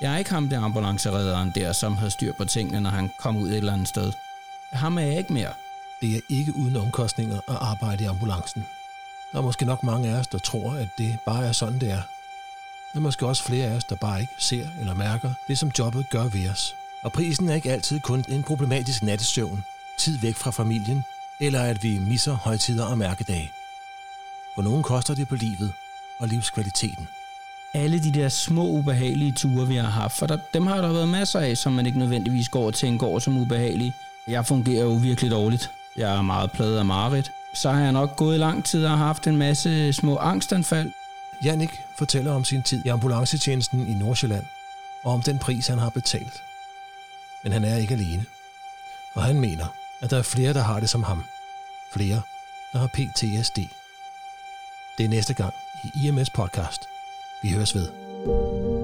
Jeg er ikke ham der ambulanceredderen der, som havde styr på tingene, når han kom ud et eller andet sted. Ham er jeg ikke mere. Det er ikke uden omkostninger at arbejde i ambulancen. Der er måske nok mange af os, der tror, at det bare er sådan, det er. Der er måske også flere af os, der bare ikke ser eller mærker det, som jobbet gør ved os. Og prisen er ikke altid kun en problematisk nattesøvn, tid væk fra familien, eller at vi misser højtider og mærkedage. For nogen koster det på livet og livskvaliteten. Alle de der små ubehagelige ture, vi har haft, for der, dem har der været masser af, som man ikke nødvendigvis går og tænker over som ubehagelige. Jeg fungerer jo virkelig dårligt. Jeg er meget pladet af mareridt. Så har jeg nok gået lang tid og haft en masse små angstanfald. Jannik fortæller om sin tid i ambulancetjenesten i Nordsjælland, og om den pris, han har betalt. Men han er ikke alene. Og han mener, at der er flere, der har det som ham. Flere, der har PTSD. Det er næste gang i IMS podcast. Vi høres ved.